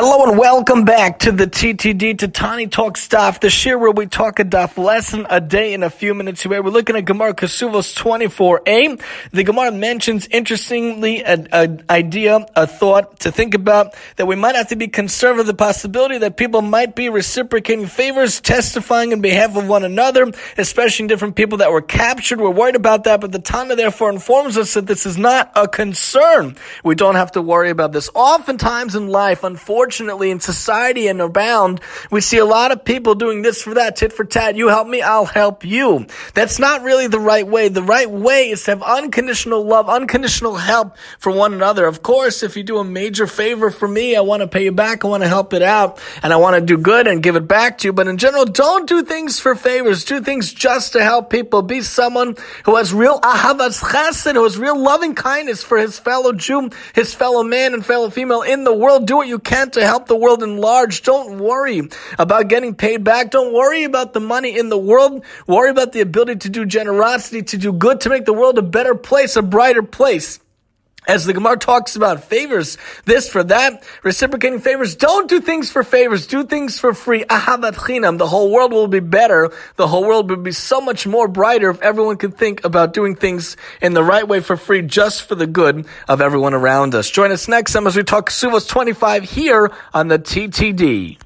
Hello and welcome back to the TTD to Tani Talk Stuff, the share where we talk a daf lesson a day in a few minutes away. We're looking at Gemara Kesuvos 24a. The Gemara mentions, interestingly, an idea, a thought to think about that we might have to be conservative, the possibility that people might be reciprocating favors, testifying in behalf of one another, especially different people that were captured. We're worried about that, but the Tana therefore informs us that this is not a concern. We don't have to worry about this. Oftentimes in life, unfortunately, unfortunately in society and around, we see a lot of people doing this for that, tit for tat. You help me, I'll help you. That's not really the right way. The right way is to have unconditional love, unconditional help for one another. Of course, if you do a major favor for me, I want to pay you back. I want to help it out and I want to do good and give it back to you. But in general, don't do things for favors. Do things just to help people. Be someone who has real ahavas chesed, who has real loving kindness for his fellow Jew, his fellow man and fellow female in the world. Do what you can to help the world in large. Don't worry about getting paid back. Don't worry about the money in the world. Worry about the ability to do generosity, to do good, to make the world a better place, a brighter place. As the Gemara talks about favors, this for that, reciprocating favors. Don't do things for favors. Do things for free. Ahavat chinam. The whole world will be better. The whole world would be so much more brighter if everyone could think about doing things in the right way for free, just for the good of everyone around us. Join us next time as we talk Suvos 25 here on the TTD.